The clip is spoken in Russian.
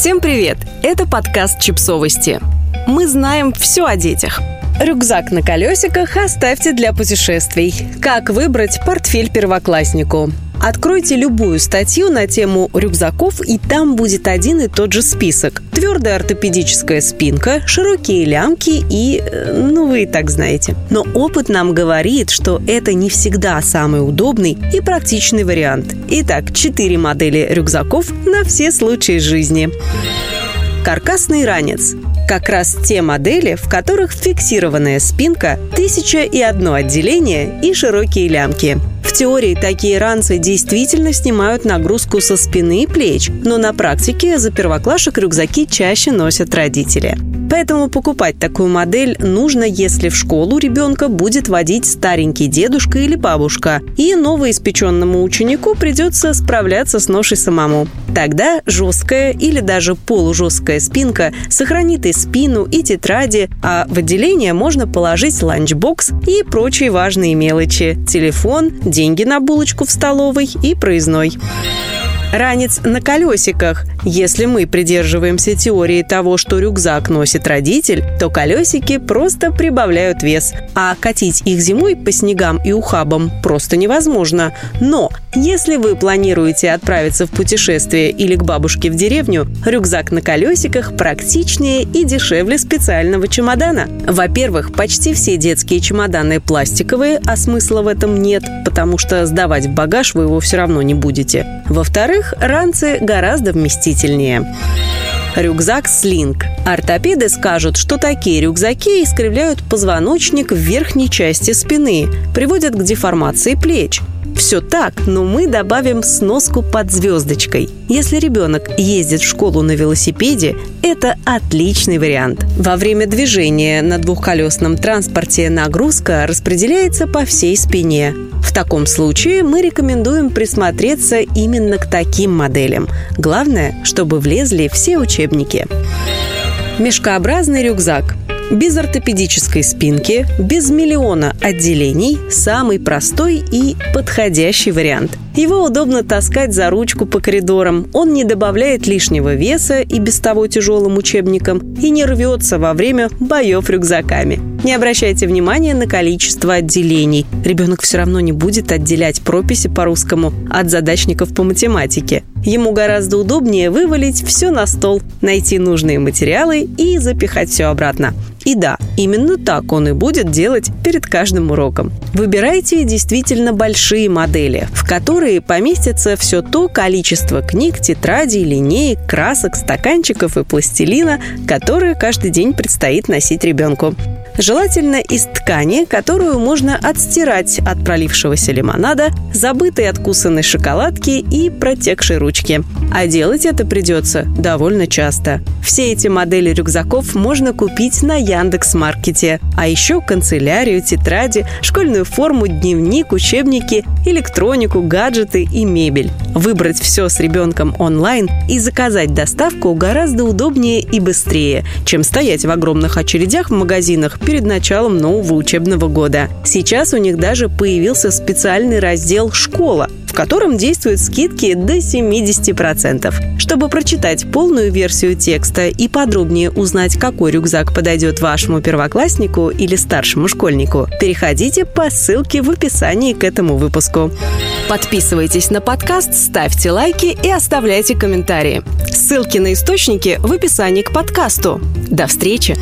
Всем привет! Это подкаст «Чипсовости». Мы знаем все о детях. Рюкзак на колесиках оставьте для путешествий. Как выбрать портфель первокласснику? Откройте любую статью на тему рюкзаков, и там будет один и тот же список. Твердая ортопедическая спинка, широкие лямки и... Э, ну, вы и так знаете. Но опыт нам говорит, что это не всегда самый удобный и практичный вариант. Итак, четыре модели рюкзаков на все случаи жизни. Каркасный ранец как раз те модели, в которых фиксированная спинка, тысяча и одно отделение и широкие лямки. В теории такие ранцы действительно снимают нагрузку со спины и плеч, но на практике за первоклашек рюкзаки чаще носят родители. Поэтому покупать такую модель нужно, если в школу ребенка будет водить старенький дедушка или бабушка, и новоиспеченному ученику придется справляться с ношей самому. Тогда жесткая или даже полужесткая спинка сохранит и спину, и тетради, а в отделение можно положить ланчбокс и прочие важные мелочи – телефон, на булочку в столовой и проездной. Ранец на колесиках. Если мы придерживаемся теории того, что рюкзак носит родитель, то колесики просто прибавляют вес, а катить их зимой по снегам и ухабам просто невозможно. Но если вы планируете отправиться в путешествие или к бабушке в деревню, рюкзак на колесиках практичнее и дешевле специального чемодана. Во-первых, почти все детские чемоданы пластиковые, а смысла в этом нет, потому что сдавать в багаж вы его все равно не будете. Во-вторых, ранцы гораздо вместительнее. Рюкзак слинг. Ортопеды скажут, что такие рюкзаки искривляют позвоночник в верхней части спины, приводят к деформации плеч. Все так, но мы добавим сноску под звездочкой. Если ребенок ездит в школу на велосипеде, это отличный вариант. Во время движения на двухколесном транспорте нагрузка распределяется по всей спине. В таком случае мы рекомендуем присмотреться именно к таким моделям. Главное, чтобы влезли все учебники. Мешкообразный рюкзак – без ортопедической спинки, без миллиона отделений – самый простой и подходящий вариант. Его удобно таскать за ручку по коридорам, он не добавляет лишнего веса и без того тяжелым учебникам и не рвется во время боев рюкзаками. Не обращайте внимания на количество отделений. Ребенок все равно не будет отделять прописи по-русскому от задачников по математике. Ему гораздо удобнее вывалить все на стол, найти нужные материалы и запихать все обратно. И да, именно так он и будет делать перед каждым уроком. Выбирайте действительно большие модели, в которые поместится все то количество книг, тетрадей, линеек, красок, стаканчиков и пластилина, которые каждый день предстоит носить ребенку. Желательно из ткани, которую можно отстирать от пролившегося лимонада, забытой откусанной шоколадки и протекшей ручки. А делать это придется довольно часто. Все эти модели рюкзаков можно купить на Яндекс.Маркете. А еще канцелярию, тетради, школьную форму, дневник, учебники, электронику, гаджеты и мебель. Выбрать все с ребенком онлайн и заказать доставку гораздо удобнее и быстрее, чем стоять в огромных очередях в магазинах перед началом нового учебного года. Сейчас у них даже появился специальный раздел «Школа», в котором действуют скидки до 70%. Чтобы прочитать полную версию текста и подробнее узнать, какой рюкзак подойдет вашему первокласснику или старшему школьнику, переходите по ссылке в описании к этому выпуску. Подписывайтесь на подкаст, ставьте лайки и оставляйте комментарии. Ссылки на источники в описании к подкасту. До встречи!